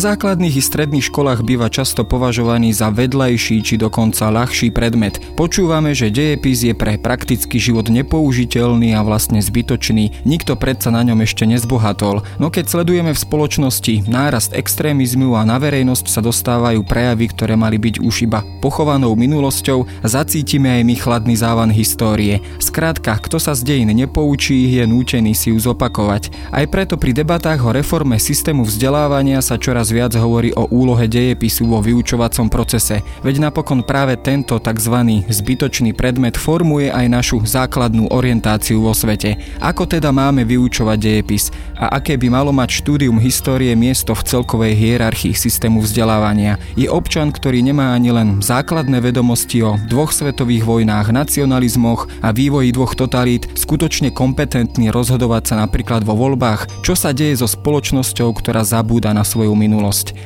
základných i stredných školách býva často považovaný za vedlejší či dokonca ľahší predmet. Počúvame, že dejepis je pre praktický život nepoužiteľný a vlastne zbytočný. Nikto predsa na ňom ešte nezbohatol. No keď sledujeme v spoločnosti nárast extrémizmu a na verejnosť sa dostávajú prejavy, ktoré mali byť už iba pochovanou minulosťou, zacítime aj my chladný závan histórie. Skrátka, kto sa z dejín nepoučí, je nútený si ju zopakovať. Aj preto pri debatách o reforme systému vzdelávania sa čoraz viac hovorí o úlohe dejepisu vo vyučovacom procese, veď napokon práve tento tzv. zbytočný predmet formuje aj našu základnú orientáciu vo svete. Ako teda máme vyučovať dejepis a aké by malo mať štúdium histórie miesto v celkovej hierarchii systému vzdelávania? Je občan, ktorý nemá ani len základné vedomosti o dvoch svetových vojnách, nacionalizmoch a vývoji dvoch totalít, skutočne kompetentný rozhodovať sa napríklad vo voľbách, čo sa deje so spoločnosťou, ktorá zabúda na svoju minulosť.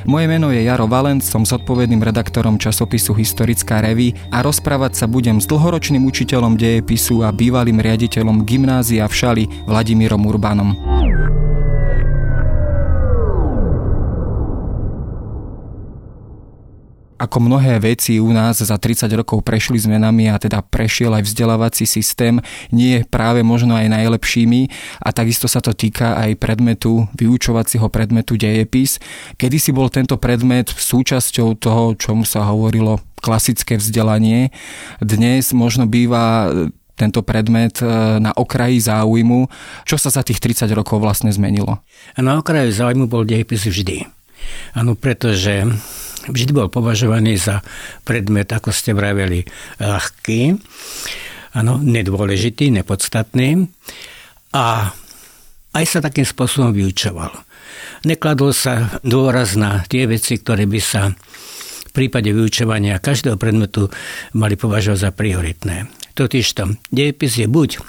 Moje meno je Jaro Valenc, som zodpovedným redaktorom časopisu Historická reví a rozprávať sa budem s dlhoročným učiteľom dejepisu a bývalým riaditeľom gymnázia v Šali Vladimírom Urbanom. Ako mnohé veci u nás za 30 rokov prešli zmenami a teda prešiel aj vzdelávací systém, nie je práve možno aj najlepšími a takisto sa to týka aj predmetu, vyučovacieho predmetu dejepis. Kedy si bol tento predmet súčasťou toho, čomu sa hovorilo klasické vzdelanie. Dnes možno býva tento predmet e, na okraji záujmu. Čo sa za tých 30 rokov vlastne zmenilo? Na okraji záujmu bol dejepis vždy. Áno, pretože vždy bol považovaný za predmet, ako ste vraveli, ľahký, áno, nedôležitý, nepodstatný a aj sa takým spôsobom vyučoval. Nekladol sa dôraz na tie veci, ktoré by sa v prípade vyučovania každého predmetu mali považovať za prioritné. Totižto dejepis je buď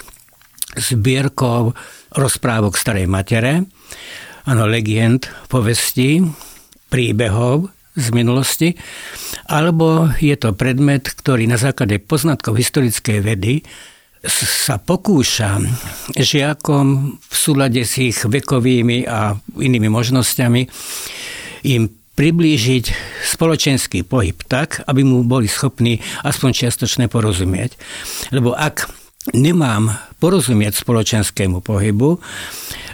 zbierkou rozprávok starej matere, áno, legend, povestí, príbehov, z minulosti, alebo je to predmet, ktorý na základe poznatkov historickej vedy sa pokúša žiakom v súlade s ich vekovými a inými možnosťami im priblížiť spoločenský pohyb tak, aby mu boli schopní aspoň čiastočne porozumieť. Lebo ak nemám porozumieť spoločenskému pohybu,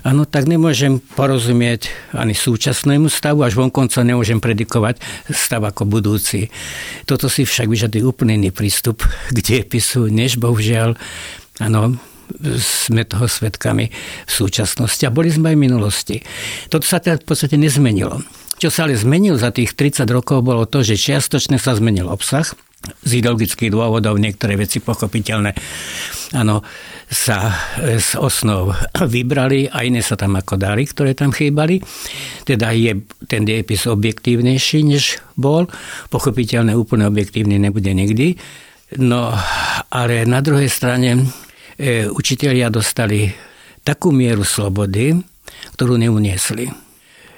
áno, tak nemôžem porozumieť ani súčasnému stavu, až vonkonca nemôžem predikovať stav ako budúci. Toto si však vyžaduje úplný iný prístup k diepisu, než bohužiaľ, áno, sme toho svetkami v súčasnosti a boli sme aj v minulosti. Toto sa teda v podstate nezmenilo. Čo sa ale zmenilo za tých 30 rokov bolo to, že čiastočne sa zmenil obsah, z ideologických dôvodov niektoré veci pochopiteľné áno, sa z osnov vybrali a iné sa tam ako dali, ktoré tam chýbali. Teda je ten diepis objektívnejší, než bol. Pochopiteľne úplne objektívny nebude nikdy. No, ale na druhej strane e, učitelia dostali takú mieru slobody, ktorú neuniesli.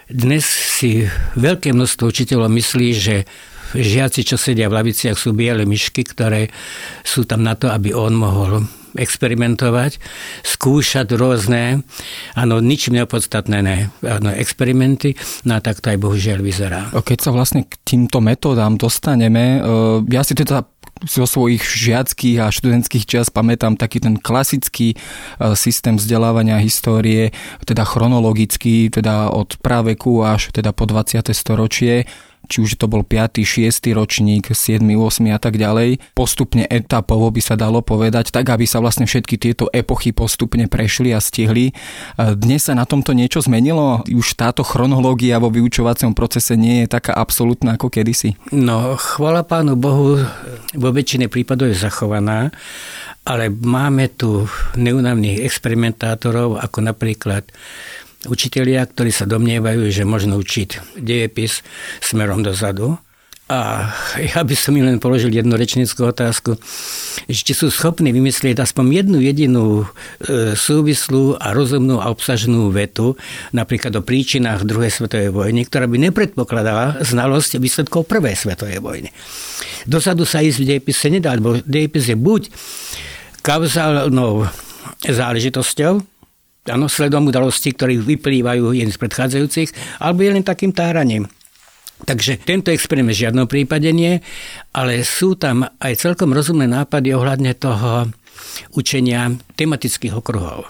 Dnes si veľké množstvo učiteľov myslí, že žiaci, čo sedia v laviciach, sú biele myšky, ktoré sú tam na to, aby on mohol experimentovať, skúšať rôzne, áno, ničím neopodstatnené áno, experimenty, no a tak to aj bohužiaľ vyzerá. Keď sa vlastne k týmto metódám dostaneme, ja si teda zo svojich žiackých a študentských čas pamätám taký ten klasický systém vzdelávania histórie, teda chronologický, teda od práveku až teda po 20. storočie či už to bol 5., 6. ročník, 7., 8. a tak ďalej, postupne etapovo by sa dalo povedať, tak aby sa vlastne všetky tieto epochy postupne prešli a stihli. Dnes sa na tomto niečo zmenilo? Už táto chronológia vo vyučovacom procese nie je taká absolútna ako kedysi? No, chvala pánu Bohu, vo väčšine prípadov je zachovaná, ale máme tu neunavných experimentátorov, ako napríklad učitelia, ktorí sa domnievajú, že možno učiť dejepis smerom dozadu. A ja by som im len položil jednu rečnickú otázku, či sú schopní vymyslieť aspoň jednu jedinú e, súvislú a rozumnú a obsažnú vetu, napríklad o príčinách druhej svetovej vojny, ktorá by nepredpokladala znalosť výsledkov prvej svetovej vojny. Dozadu sa ísť v dejepise nedá, lebo dejepis je buď kauzálnou záležitosťou, Áno, sledom udalostí, ktorých vyplývajú jeden z predchádzajúcich, alebo je len takým táraním. Takže tento experiment v prípade nie, ale sú tam aj celkom rozumné nápady ohľadne toho učenia tematických okruhov.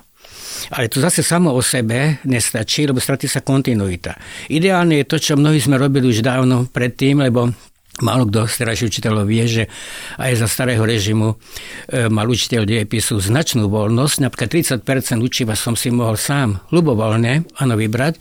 Ale to zase samo o sebe nestačí, lebo stratí sa kontinuita. Ideálne je to, čo mnohí sme robili už dávno predtým, lebo Málo kto z terajších učiteľov vie, že aj za starého režimu e, mal učiteľ dejepisu značnú voľnosť. Napríklad 30% učiva som si mohol sám ľubovoľne ano, vybrať.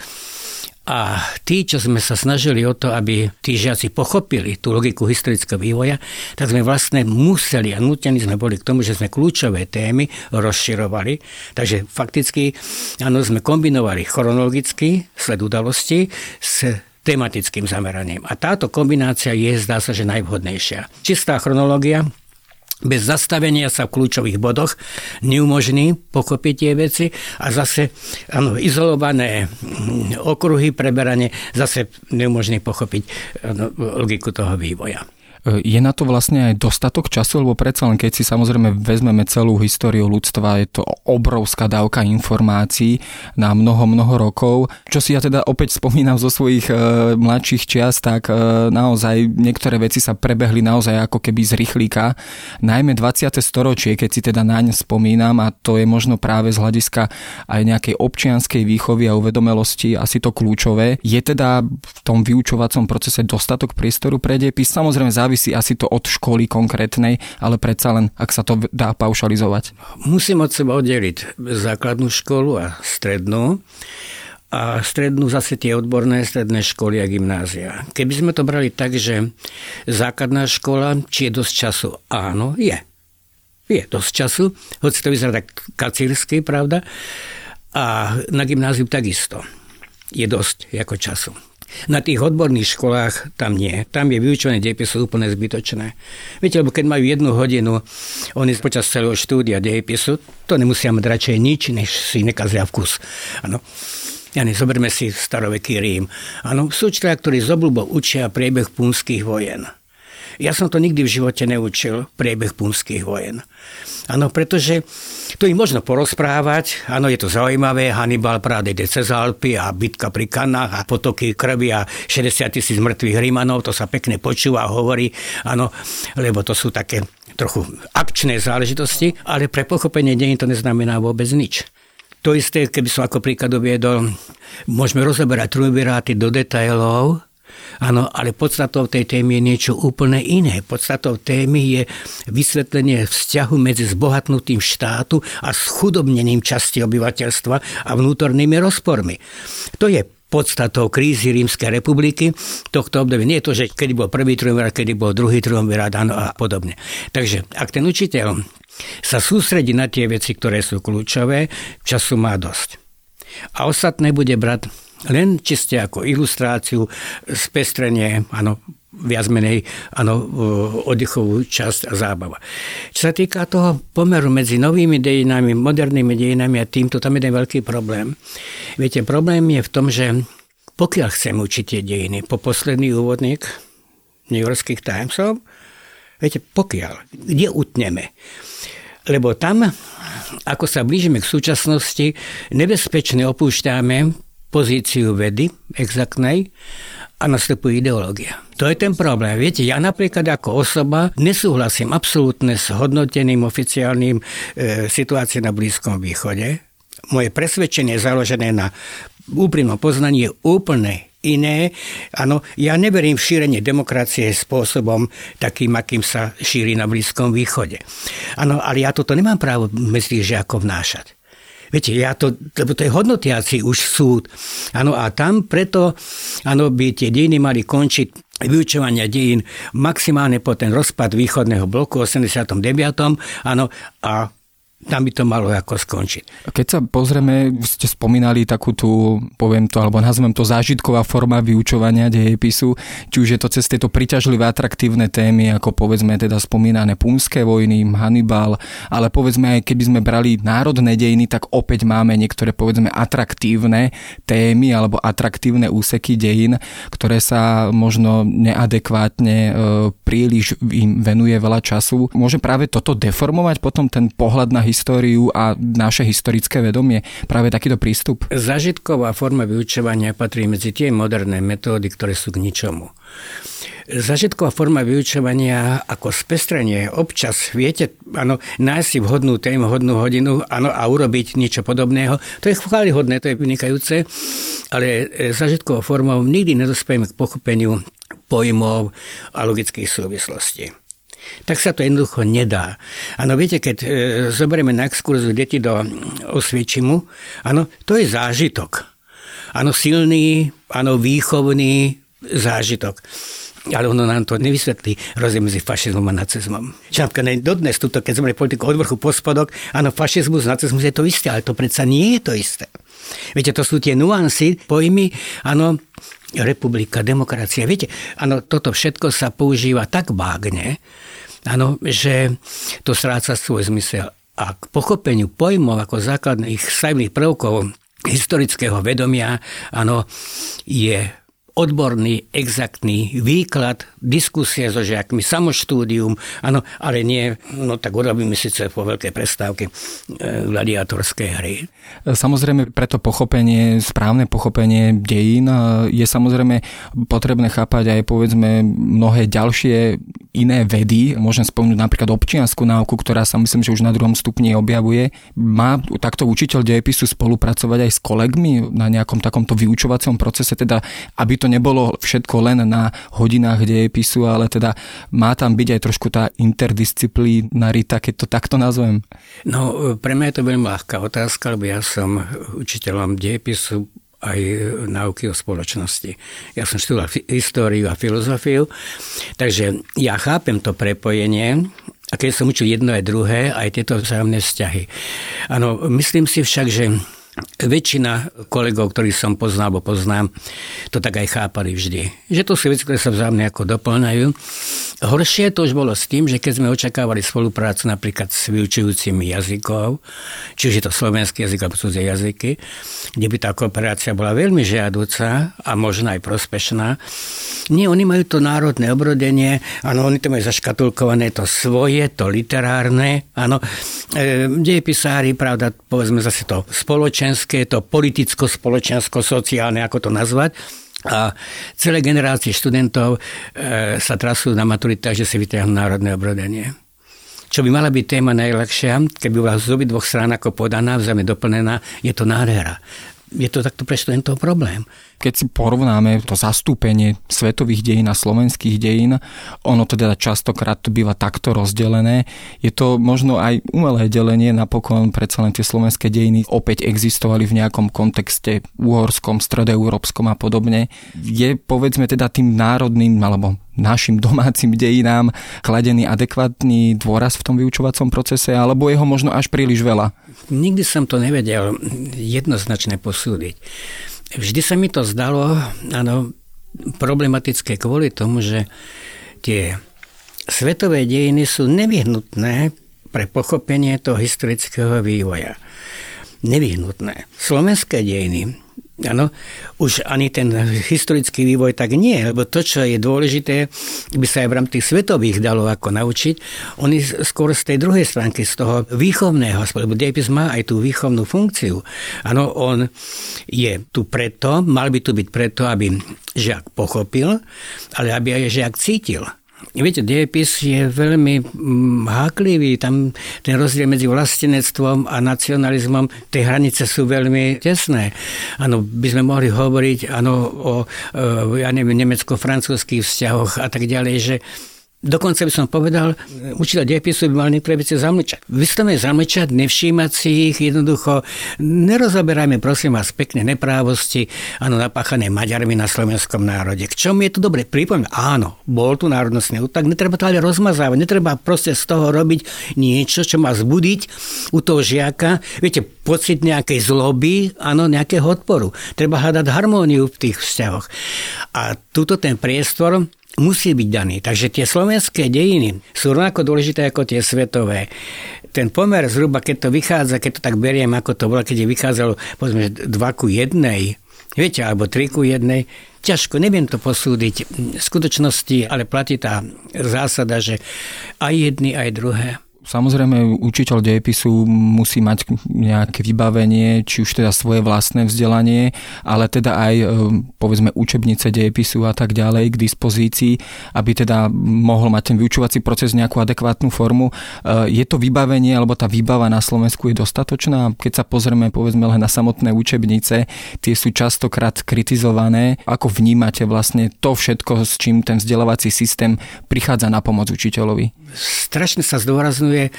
A tí, čo sme sa snažili o to, aby tí žiaci pochopili tú logiku historického vývoja, tak sme vlastne museli a nutení sme boli k tomu, že sme kľúčové témy rozširovali. Takže fakticky, áno, sme kombinovali chronologicky sled udalosti s tematickým zameraním. A táto kombinácia je, zdá sa, že najvhodnejšia. Čistá chronológia, bez zastavenia sa v kľúčových bodoch neumožní pochopiť tie veci a zase ano, izolované mm, okruhy preberanie zase neumožní pochopiť ano, logiku toho vývoja. Je na to vlastne aj dostatok času, lebo predsa len keď si samozrejme vezmeme celú históriu ľudstva, je to obrovská dávka informácií na mnoho, mnoho rokov. Čo si ja teda opäť spomínam zo svojich e, mladších čias, tak e, naozaj niektoré veci sa prebehli naozaj ako keby z rýchlika. Najmä 20. storočie, keď si teda naň spomínam a to je možno práve z hľadiska aj nejakej občianskej výchovy a uvedomelosti asi to kľúčové. Je teda v tom vyučovacom procese dostatok priestoru pre depis? Samozrejme závisí závisí asi to od školy konkrétnej, ale predsa len, ak sa to dá paušalizovať. Musím od seba oddeliť základnú školu a strednú a strednú zase tie odborné stredné školy a gymnázia. Keby sme to brali tak, že základná škola, či je dosť času? Áno, je. Je dosť času, hoci to vyzerá tak kacírsky, pravda? A na gymnáziu takisto. Je dosť ako času. Na tých odborných školách tam nie. Tam je vyučovanie dejepisu úplne zbytočné. Viete, lebo keď majú jednu hodinu, oni počas celého štúdia dejepisu, to nemusia mať radšej nič, než si nekazia vkus. Ano. Ja nezoberme si staroveký Rím. Áno, sú ktorí z obľubou učia priebeh punských vojen. Ja som to nikdy v živote neučil, priebeh punských vojen. Áno, pretože to im možno porozprávať, áno, je to zaujímavé, Hannibal práve ide cez Alpy a bitka pri Kanách a potoky krvi a 60 tisíc mŕtvych Rímanov, to sa pekne počúva a hovorí, áno, lebo to sú také trochu akčné záležitosti, ale pre pochopenie dejín to neznamená vôbec nič. To isté, keby som ako príklad uviedol, môžeme rozoberať triumviráty do detailov, Áno, ale podstatou tej témy je niečo úplne iné. Podstatou témy je vysvetlenie vzťahu medzi zbohatnutým štátu a schudobnením časti obyvateľstva a vnútornými rozpormi. To je podstatou krízy Rímskej republiky tohto obdobia. Nie je to, že kedy bol prvý triumvirát, kedy bol druhý triumvirát a podobne. Takže ak ten učiteľ sa sústredí na tie veci, ktoré sú kľúčové, času má dosť. A ostatné bude brať len čiste ako ilustráciu, spestrenie, áno, viac menej áno, oddychovú časť a zábava. Čo sa týka toho pomeru medzi novými dejinami, modernými dejinami a týmto, tam je jeden veľký problém. Viete, problém je v tom, že pokiaľ chcem učiť tie dejiny, po posledný úvodník New Yorkských Timesov, viete, pokiaľ, kde utneme? Lebo tam, ako sa blížime k súčasnosti, nebezpečne opúšťame pozíciu vedy exaktnej a nastupuje ideológia. To je ten problém. Viete, ja napríklad ako osoba nesúhlasím absolútne s hodnoteným oficiálnym e, situácie na Blízkom východe. Moje presvedčenie založené na úprimnom poznaní je úplne iné. Áno, ja neverím v šírenie demokracie spôsobom takým, akým sa šíri na Blízkom východe. Áno, ale ja toto nemám právo medzi žiakov vnášať. Viete, ja to, lebo to je hodnotiaci už súd. Áno, a tam preto, áno, by tie dejiny mali končiť vyučovania dejín maximálne po ten rozpad východného bloku 89. Áno, a tam by to malo ako skončiť. Keď sa pozrieme, ste spomínali takú tú, poviem to, alebo nazvem to zážitková forma vyučovania dejepisu, či už je to cez tieto priťažlivé atraktívne témy, ako povedzme teda spomínané punské vojny, Hannibal, ale povedzme aj keby sme brali národné dejiny, tak opäť máme niektoré povedzme atraktívne témy alebo atraktívne úseky dejín, ktoré sa možno neadekvátne e, príliš im venuje veľa času. Môže práve toto deformovať potom ten pohľad na históriu a naše historické vedomie? Práve takýto prístup? Zažitková forma vyučovania patrí medzi tie moderné metódy, ktoré sú k ničomu. Zažitková forma vyučovania ako spestrenie občas, viete, áno, nájsť si vhodnú tému, vhodnú hodinu áno, a urobiť niečo podobného, to je chválihodné, to je vynikajúce, ale zažitkovou formou nikdy nedospejeme k pochopeniu pojmov a logických súvislostí. Tak sa to jednoducho nedá. Áno, viete, keď e, zoberieme na exkurziu deti do Osviečimu, áno, to je zážitok. Áno, silný, áno, výchovný zážitok ale ono nám to nevysvetlí rozdiel medzi fašizmom a nacizmom. Čiže napríklad dodnes, tuto, keď sme politiku od vrchu po spodok, áno, fašizmus, nacizmus je to isté, ale to predsa nie je to isté. Viete, to sú tie nuancy, pojmy, áno, republika, demokracia. Viete, áno, toto všetko sa používa tak vágne, áno, že to stráca svoj zmysel. A k pochopeniu pojmov ako základných stavných prvkov historického vedomia, áno, je odborný, exaktný výklad, diskusia so žiakmi, samoštúdium, áno, ale nie, no tak urobíme síce po veľkej prestávke e, gladiátorské hry. Samozrejme, preto pochopenie, správne pochopenie dejín e, je samozrejme potrebné chápať aj povedzme mnohé ďalšie iné vedy. Môžem spomenúť napríklad občianskú náuku, ktorá sa myslím, že už na druhom stupni objavuje. Má takto učiteľ dejepisu spolupracovať aj s kolegmi na nejakom takomto vyučovacom procese, teda aby nebolo všetko len na hodinách dejepisu, ale teda má tam byť aj trošku tá interdisciplinarita, keď to takto nazvem? No, pre mňa je to veľmi ľahká otázka, lebo ja som učiteľom dejepisu aj náuky o spoločnosti. Ja som študoval históriu a filozofiu, takže ja chápem to prepojenie a keď som učil jedno aj druhé, aj tieto vzájomné vzťahy. Áno, myslím si však, že väčšina kolegov, ktorých som poznal alebo poznám, to tak aj chápali vždy. Že to sú veci, ktoré sa vzájomne ako doplňajú. Horšie to už bolo s tým, že keď sme očakávali spoluprácu napríklad s vyučujúcimi jazykov, či už je to slovenský jazyk alebo cudzie jazyky, kde by tá kooperácia bola veľmi žiaduca a možno aj prospešná. Nie, oni majú to národné obrodenie, áno, oni to majú zaškatulkované, to svoje, to literárne, áno. E, dejepisári, pravda, povedzme zase to spoločenské, to politicko-spoločensko-sociálne, ako to nazvať. A celé generácie študentov e, sa trasú na maturitách, že si vytiahnu národné obrodenie čo by mala byť téma najľahšia, keby bola z obi dvoch strán ako podaná, vzájomne doplnená, je to nádhera je to takto pre študentov problém. Keď si porovnáme to zastúpenie svetových dejín a slovenských dejín, ono teda častokrát to býva takto rozdelené. Je to možno aj umelé delenie, napokon predsa len tie slovenské dejiny opäť existovali v nejakom kontexte uhorskom, stredoeurópskom a podobne. Je povedzme teda tým národným alebo našim domácim dejinám kladený adekvátny dôraz v tom vyučovacom procese, alebo je ho možno až príliš veľa? Nikdy som to nevedel jednoznačne posúdiť. Vždy sa mi to zdalo áno, problematické kvôli tomu, že tie svetové dejiny sú nevyhnutné pre pochopenie toho historického vývoja. Nevyhnutné. Slovenské dejiny Áno, už ani ten historický vývoj tak nie, lebo to, čo je dôležité, by sa aj v rámci svetových dalo ako naučiť, oni skôr z tej druhej stránky, z toho výchovného, lebo dejepis má aj tú výchovnú funkciu. Áno, on je tu preto, mal by tu byť preto, aby žiak pochopil, ale aby aj žiak cítil. Viete, dejepis je veľmi mm, háklivý, tam ten rozdiel medzi vlastenectvom a nacionalizmom, tie hranice sú veľmi tesné. Áno, by sme mohli hovoriť áno, o, ja neviem, nemecko-francúzských vzťahoch a tak ďalej, že Dokonca by som povedal, učiteľ dejepisu by mal niektoré veci zamlčať. Vyslovene zamlčať, nevšímať si ich, jednoducho nerozoberajme prosím vás pekne neprávosti, áno, napáchané Maďarmi na slovenskom národe. K čomu je to dobre? Pripomínam, áno, bol tu národnostný tak netreba to ale rozmazávať, netreba proste z toho robiť niečo, čo má zbudiť u toho žiaka, viete, pocit nejakej zloby, áno, nejakého odporu. Treba hľadať harmóniu v tých vzťahoch. A tuto ten priestor musí byť daný. Takže tie slovenské dejiny sú rovnako dôležité ako tie svetové. Ten pomer zhruba, keď to vychádza, keď to tak beriem, ako to bolo, keď je vychádzalo povedzme 2 ku 1, viete, alebo 3 ku 1, ťažko, neviem to posúdiť v skutočnosti, ale platí tá zásada, že aj jedny, aj druhé Samozrejme, učiteľ dejepisu musí mať nejaké vybavenie, či už teda svoje vlastné vzdelanie, ale teda aj e, povedzme učebnice dejepisu a tak ďalej k dispozícii, aby teda mohol mať ten vyučovací proces nejakú adekvátnu formu. E, je to vybavenie, alebo tá výbava na Slovensku je dostatočná? Keď sa pozrieme povedzme len na samotné učebnice, tie sú častokrát kritizované. Ako vnímate vlastne to všetko, s čím ten vzdelávací systém prichádza na pomoc učiteľovi? Strašne sa zdôrazňuje funguje,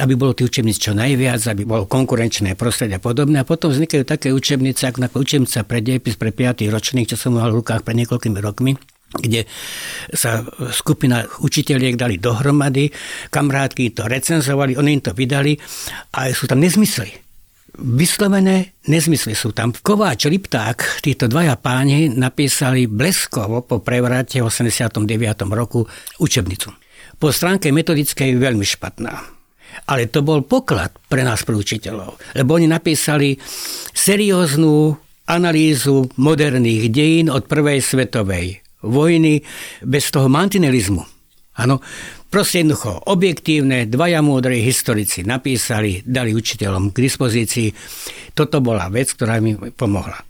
aby bolo tých učebníc čo najviac, aby bolo konkurenčné prostredie a podobné. A potom vznikajú také učebnice, ako učebnica pre dejepis pre 5. ročník, čo som mal v rukách pred niekoľkými rokmi kde sa skupina učiteľiek dali dohromady, kamarátky to recenzovali, oni im to vydali a sú tam nezmysly. Vyslovené nezmysly sú tam. Kováč, Lipták, títo dvaja páni napísali bleskovo po prevrate v 89. roku učebnicu po stránke metodickej veľmi špatná. Ale to bol poklad pre nás, pre učiteľov. Lebo oni napísali serióznu analýzu moderných dejín od prvej svetovej vojny bez toho mantinelizmu. Áno, proste jednoducho objektívne, dvaja múdri historici napísali, dali učiteľom k dispozícii. Toto bola vec, ktorá mi pomohla.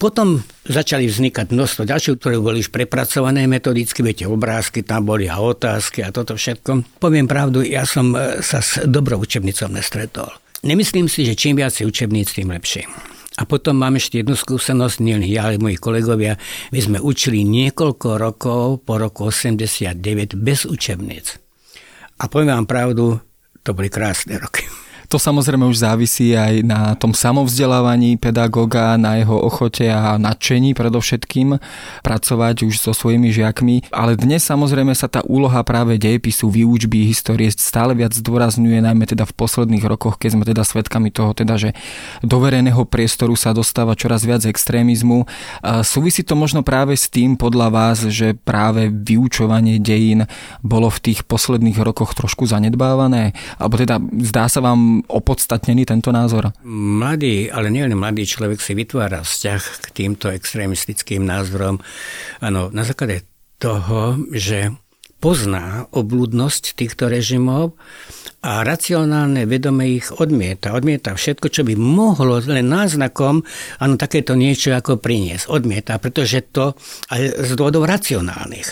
Potom začali vznikať množstvo ďalších, ktoré boli už prepracované metodicky, viete, obrázky tam boli a otázky a toto všetko. Poviem pravdu, ja som e, sa s dobrou učebnicou nestretol. Nemyslím si, že čím viac učebníc, tým lepšie. A potom mám ešte jednu skúsenosť, nie ja, ale moji kolegovia. My sme učili niekoľko rokov po roku 89 bez učebníc. A poviem vám pravdu, to boli krásne roky. To samozrejme už závisí aj na tom samovzdelávaní pedagóga, na jeho ochote a nadšení predovšetkým pracovať už so svojimi žiakmi. Ale dnes samozrejme sa tá úloha práve dejepisu, výučby, histórie stále viac zdôrazňuje, najmä teda v posledných rokoch, keď sme teda svedkami toho, teda, že do verejného priestoru sa dostáva čoraz viac extrémizmu. Súvisí to možno práve s tým podľa vás, že práve vyučovanie dejín bolo v tých posledných rokoch trošku zanedbávané? Alebo teda zdá sa vám opodstatnený tento názor? Mladý, ale nielen mladý človek si vytvára vzťah k týmto extrémistickým názorom. Áno, na základe toho, že pozná oblúdnosť týchto režimov a racionálne vedome ich odmieta. Odmieta všetko, čo by mohlo len náznakom áno, takéto niečo ako priniesť. Odmieta, pretože to aj z dôvodov racionálnych.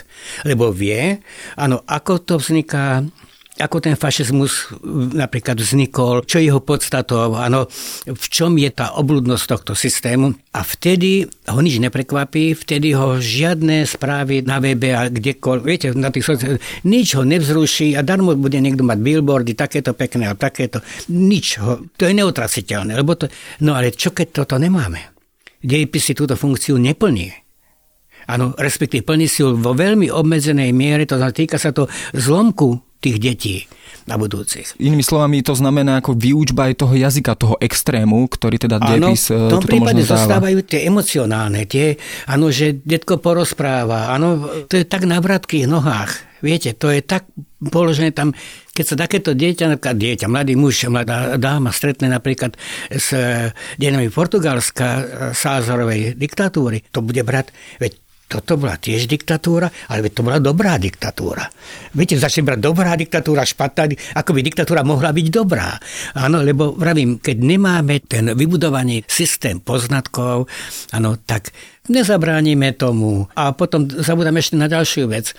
Lebo vie, áno, ako to vzniká ako ten fašizmus napríklad vznikol, čo je jeho podstatou, áno, v čom je tá obludnosť tohto systému. A vtedy ho nič neprekvapí, vtedy ho žiadne správy na webe a kdekoľvek, viete, na tých sociálnych, nič ho nevzruší a darmo bude niekto mať billboardy, takéto pekné a takéto. Nič ho, to je neutrasiteľné. Lebo to, no ale čo keď toto nemáme? Dejepis si túto funkciu neplní. Áno, respektíve plní si ju vo veľmi obmedzenej miere, to znamená, týka sa to zlomku tých detí na budúcich. Inými slovami, to znamená ako výučba aj toho jazyka, toho extrému, ktorý teda depis Áno, v tom prípade zostávajú tie emocionálne, tie, áno, že detko porozpráva, áno, to je tak na vratkých nohách. Viete, to je tak položené tam, keď sa takéto dieťa, napríklad dieťa, mladý muž, mladá dáma stretne napríklad s dejinami Portugalska, Sázorovej diktatúry, to bude brať, veď toto bola tiež diktatúra, ale to bola dobrá diktatúra. Viete, začne brať dobrá diktatúra, špatná, ako by diktatúra mohla byť dobrá. Áno, lebo vravím, keď nemáme ten vybudovaný systém poznatkov, áno, tak nezabránime tomu. A potom zabudáme ešte na ďalšiu vec.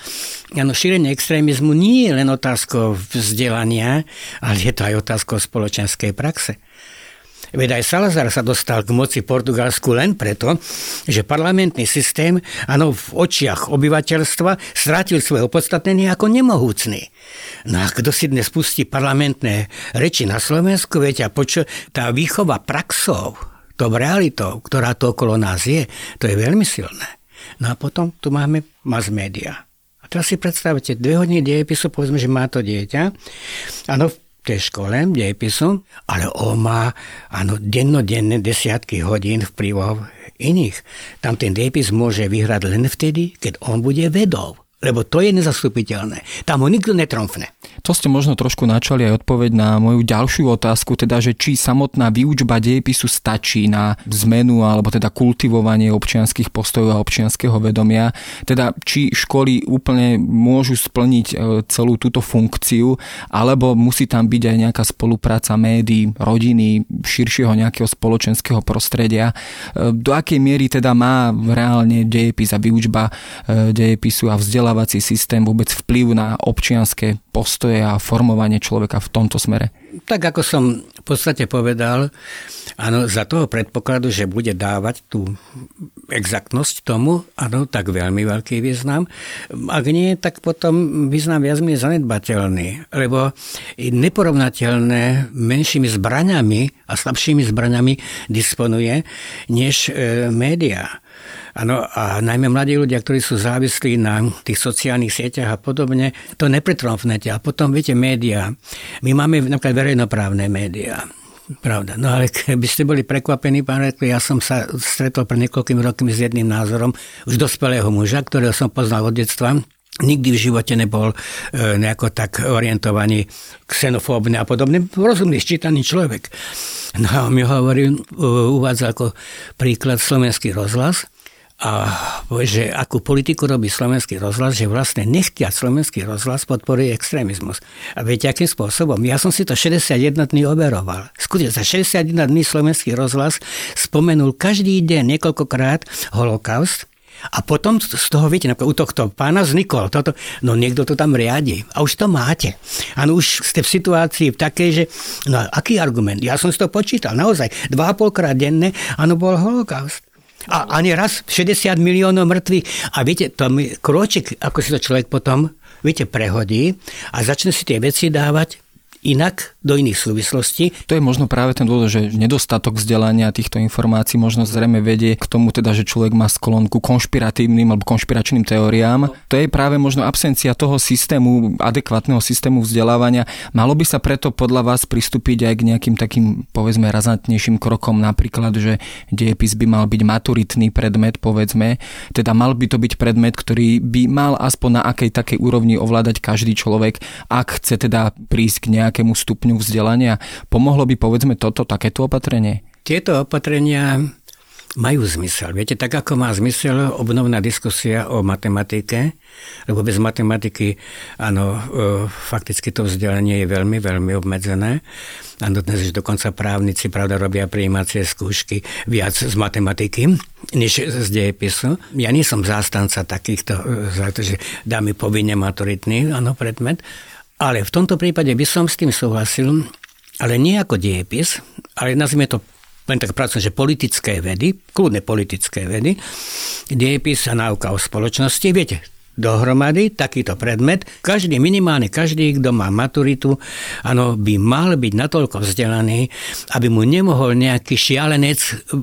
Áno, šírenie extrémizmu nie je len otázkou vzdelania, ale je to aj otázkou spoločenskej praxe. Veď aj Salazar sa dostal k moci Portugalsku len preto, že parlamentný systém, áno, v očiach obyvateľstva strátil svoje opodstatnenie ako nemohúcný. No a kto si dnes pustí parlamentné reči na Slovensku, viete, a počo, tá výchova praxov, to realitou, ktorá to okolo nás je, to je veľmi silné. No a potom tu máme mass media. A teraz si predstavte, dve hodiny dejepisu, povedzme, že má to dieťa. Áno, tej škole dejepisu, ale on má áno, dennodenne desiatky hodín vplyvov iných. Tam ten dejepis môže vyhrať len vtedy, keď on bude vedou. Lebo to je nezastupiteľné. Tam ho nikto netromfne. To ste možno trošku načali aj odpoveď na moju ďalšiu otázku, teda, že či samotná výučba dejepisu stačí na zmenu alebo teda kultivovanie občianských postojov a občianského vedomia, teda či školy úplne môžu splniť e, celú túto funkciu, alebo musí tam byť aj nejaká spolupráca médií, rodiny, širšieho nejakého spoločenského prostredia. E, do akej miery teda má reálne dejepis a výučba e, dejepisu a vzdelávací systém vôbec vplyv na občianské postoje a formovanie človeka v tomto smere? Tak ako som v podstate povedal, áno, za toho predpokladu, že bude dávať tú exaktnosť tomu, áno, tak veľmi veľký význam. Ak nie, tak potom význam viac je zanedbateľný, lebo neporovnateľné menšími zbraňami a slabšími zbraňami disponuje než e, médiá. Ano, a najmä mladí ľudia, ktorí sú závislí na tých sociálnych sieťach a podobne, to nepretromfnete. A potom, viete, médiá. My máme napríklad verejnoprávne médiá. Pravda. No ale keby ste boli prekvapení, pán Rekli, ja som sa stretol pred niekoľkými rokmi s jedným názorom už dospelého muža, ktorého som poznal od detstva, nikdy v živote nebol e, nejako tak orientovaný xenofóbne a podobne. Rozumný, ščítaný človek. No a mi hovorí, uvádza ako príklad slovenský rozhlas, a že akú politiku robí slovenský rozhlas, že vlastne nechtia slovenský rozhlas podporuje extrémizmus. A viete, akým spôsobom? Ja som si to 61 dní overoval. Skutočne za 61 dní slovenský rozhlas spomenul každý deň niekoľkokrát holokaust, a potom z toho, viete, u tohto pána vznikol toto, no niekto to tam riadi. A už to máte. Áno, už ste v situácii v takej, že, no aký argument? Ja som si to počítal, naozaj. Dva a polkrát denne, áno, bol holokaust. A ani raz 60 miliónov mŕtvych. A viete, to mi kročik, ako si to človek potom, viete, prehodí a začne si tie veci dávať inak do iných súvislostí. To je možno práve ten dôvod, že nedostatok vzdelania týchto informácií možno zrejme vedie k tomu teda, že človek má sklon ku konšpiratívnym alebo konšpiračným teóriám. To je práve možno absencia toho systému, adekvátneho systému vzdelávania. Malo by sa preto podľa vás pristúpiť aj k nejakým takým, povedzme, razantnejším krokom, napríklad, že dejepis by mal byť maturitný predmet, povedzme, teda mal by to byť predmet, ktorý by mal aspoň na akej takej úrovni ovládať každý človek, ak chce teda prísť k nejakému stupňu vzdelania. Pomohlo by povedzme toto, takéto opatrenie? Tieto opatrenia majú zmysel. Viete, tak ako má zmysel obnovná diskusia o matematike, lebo bez matematiky, áno, e, fakticky to vzdelanie je veľmi, veľmi obmedzené. A dnes už dokonca právnici, pravda, robia prijímacie skúšky viac z matematiky, než z dejepisu. Ja nie som zástanca takýchto, e, že dáme povinne maturitný, áno, predmet, ale v tomto prípade by som s tým súhlasil, ale nie ako diepis, ale nazvime to len tak pracujem, že politické vedy, kľudne politické vedy, diepis a náuka o spoločnosti, viete, dohromady takýto predmet. Každý, minimálne každý, kto má maturitu, ano, by mal byť natoľko vzdelaný, aby mu nemohol nejaký šialenec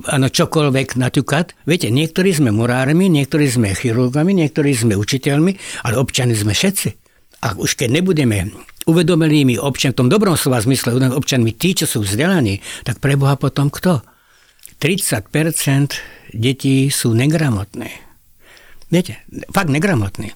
ano, čokoľvek naťukať. Viete, niektorí sme murármi, niektorí sme chirurgami, niektorí sme učiteľmi, ale občany sme všetci a už keď nebudeme uvedomelými občanmi, v tom dobrom slova zmysle občanmi, tí, čo sú vzdelaní, tak preboha potom kto? 30% detí sú negramotné. Viete, fakt negramotní.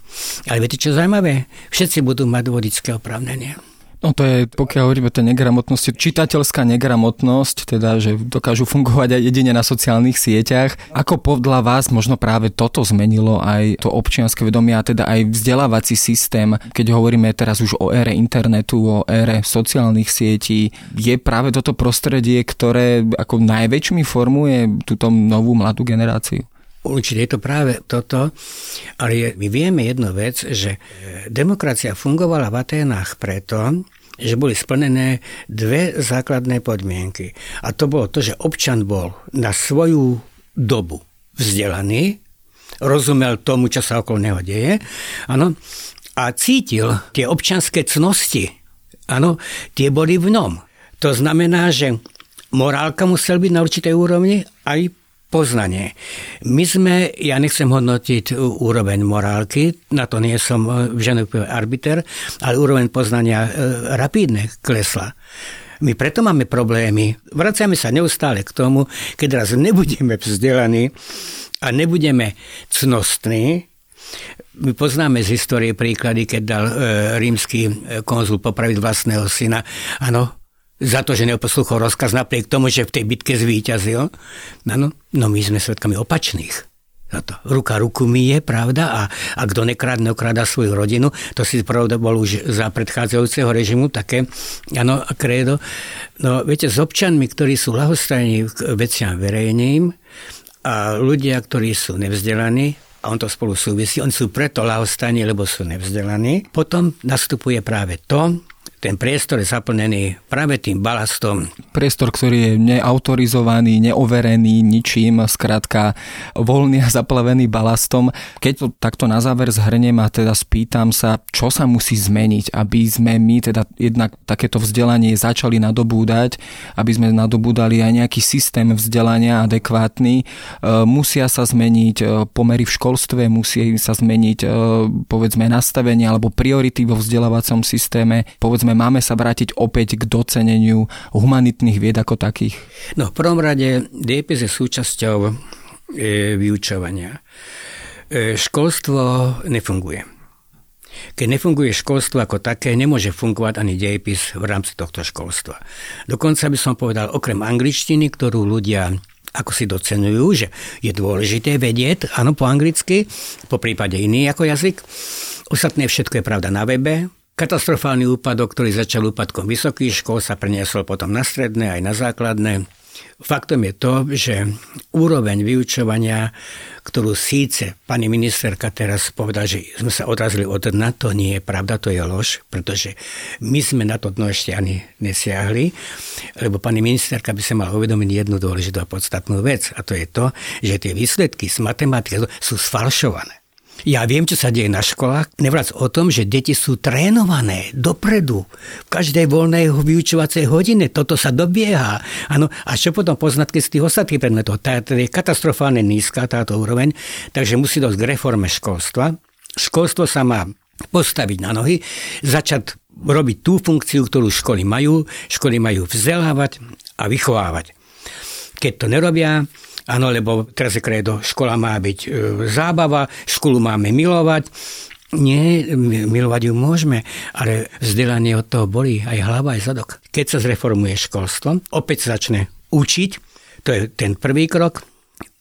Ale viete, čo zaujímavé? Všetci budú mať vodické oprávnenie. No to je, pokiaľ hovoríme o tej negramotnosti, čitateľská negramotnosť, teda, že dokážu fungovať aj jedine na sociálnych sieťach. Ako podľa vás možno práve toto zmenilo aj to občianske vedomie a teda aj vzdelávací systém, keď hovoríme teraz už o ére internetu, o ére sociálnych sietí, je práve toto prostredie, ktoré ako najväčšmi formuje túto novú mladú generáciu? Určite je to práve toto, ale my vieme jednu vec, že demokracia fungovala v Aténách preto, že boli splnené dve základné podmienky. A to bolo to, že občan bol na svoju dobu vzdelaný, rozumel tomu, čo sa okolo neho deje, ano, a cítil tie občanské cnosti, ano, tie boli v ňom. To znamená, že morálka musel byť na určitej úrovni, aj poznanie. My sme, ja nechcem hodnotiť úroveň morálky, na to nie som v ženový arbiter, ale úroveň poznania e, rapidne klesla. My preto máme problémy. Vraciame sa neustále k tomu, keď raz nebudeme vzdelaní a nebudeme cnostní, my poznáme z histórie príklady, keď dal e, rímsky e, konzul popraviť vlastného syna. Áno, za to, že neoposlúchol rozkaz napriek tomu, že v tej bitke zvíťazil. No, no my sme svetkami opačných. To. Ruka ruku mi je, pravda, a, a kto nekradne, okráda svoju rodinu. To si pravda bol už za predchádzajúceho režimu také, áno, kredo. No, viete, s občanmi, ktorí sú lahostajní k veciam verejným a ľudia, ktorí sú nevzdelaní, a on to spolu súvisí, oni sú preto lahostajní, lebo sú nevzdelaní. Potom nastupuje práve to, ten priestor je zaplnený práve tým balastom. Priestor, ktorý je neautorizovaný, neoverený ničím, skrátka voľný a zaplavený balastom. Keď to takto na záver zhrnem a teda spýtam sa, čo sa musí zmeniť, aby sme my teda jednak takéto vzdelanie začali nadobúdať, aby sme nadobúdali aj nejaký systém vzdelania adekvátny. E, musia sa zmeniť e, pomery v školstve, musí sa zmeniť e, povedzme nastavenie alebo priority vo vzdelávacom systéme, povedzme povedzme, máme sa vrátiť opäť k doceneniu humanitných vied ako takých? No, v prvom rade DPS je súčasťou e, vyučovania. E, školstvo nefunguje. Keď nefunguje školstvo ako také, nemôže fungovať ani dejepis v rámci tohto školstva. Dokonca by som povedal, okrem angličtiny, ktorú ľudia ako si docenujú, že je dôležité vedieť, áno, po anglicky, po prípade iný ako jazyk. Ostatné všetko je pravda na webe, Katastrofálny úpadok, ktorý začal úpadkom vysokých škôl, sa preniesol potom na stredné aj na základné. Faktom je to, že úroveň vyučovania, ktorú síce pani ministerka teraz povedala, že sme sa odrazili od dna, to nie je pravda, to je lož, pretože my sme na to dno ešte ani nesiahli, lebo pani ministerka by sa mala uvedomiť jednu dôležitú a podstatnú vec, a to je to, že tie výsledky z matematiky sú sfalšované. Ja viem, čo sa deje na školách. Nevrac o tom, že deti sú trénované dopredu. V každej voľnej vyučovacej hodine toto sa dobieha. Ano, a čo potom poznatky z tých ostatných predmetov? Tá, tá je katastrofálne nízka táto úroveň, takže musí dosť k reforme školstva. Školstvo sa má postaviť na nohy, začať robiť tú funkciu, ktorú školy majú. Školy majú vzdelávať a vychovávať. Keď to nerobia, Áno, lebo teraz je kredo, škola má byť e, zábava, školu máme milovať. Nie, milovať ju môžeme, ale vzdelanie od toho bolí aj hlava, aj zadok. Keď sa zreformuje školstvo, opäť sa začne učiť, to je ten prvý krok,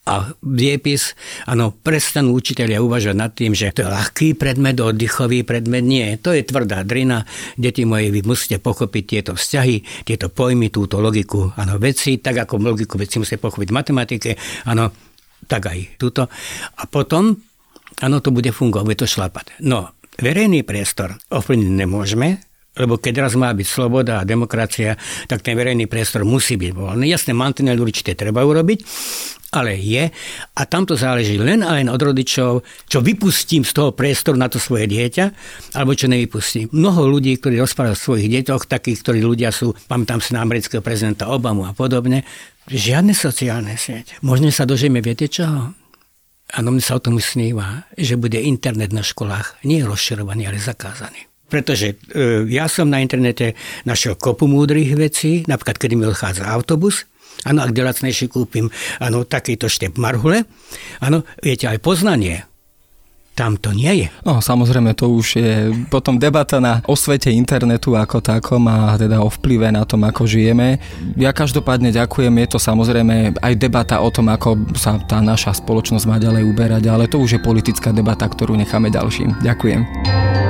a diepis, áno, prestanú učiteľia uvažovať nad tým, že to je ľahký predmet, oddychový predmet. Nie, to je tvrdá drina. Deti moje, vy musíte pochopiť tieto vzťahy, tieto pojmy, túto logiku, áno, veci, tak ako logiku veci musíte pochopiť v matematike, áno, tak aj túto. A potom, áno, to bude fungovať, bude to šlapať. No, verejný priestor ovplyvniť nemôžeme, lebo keď raz má byť sloboda a demokracia, tak ten verejný priestor musí byť voľný. Jasné, mantinely určite treba urobiť, ale je a tamto záleží len a len od rodičov, čo vypustím z toho priestoru na to svoje dieťa, alebo čo nevypustím. Mnoho ľudí, ktorí rozprávajú o svojich deťoch, takých, ktorí ľudia sú, pamätám si na amerického prezidenta Obamu a podobne, žiadne sociálne sieť. Možno sa dožijeme, viete čoho? Áno, mne sa o tom sníva, že bude internet na školách nie rozširovaný, ale zakázaný. Pretože e, ja som na internete našiel kopu múdrych vecí, napríklad keď mi odchádza autobus, Áno, ak lacnejšie kúpim áno, takýto štep marhule, áno, viete, aj poznanie, tam to nie je. No samozrejme, to už je potom debata na osvete internetu ako takom a teda o vplyve na tom, ako žijeme. Ja každopádne ďakujem, je to samozrejme aj debata o tom, ako sa tá naša spoločnosť má ďalej uberať, ale to už je politická debata, ktorú necháme ďalším. Ďakujem.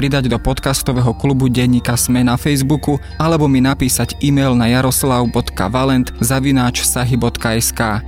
pridať do podcastového klubu denníka Sme na Facebooku alebo mi napísať e-mail na jaroslav.valent zavináč sahy.sk.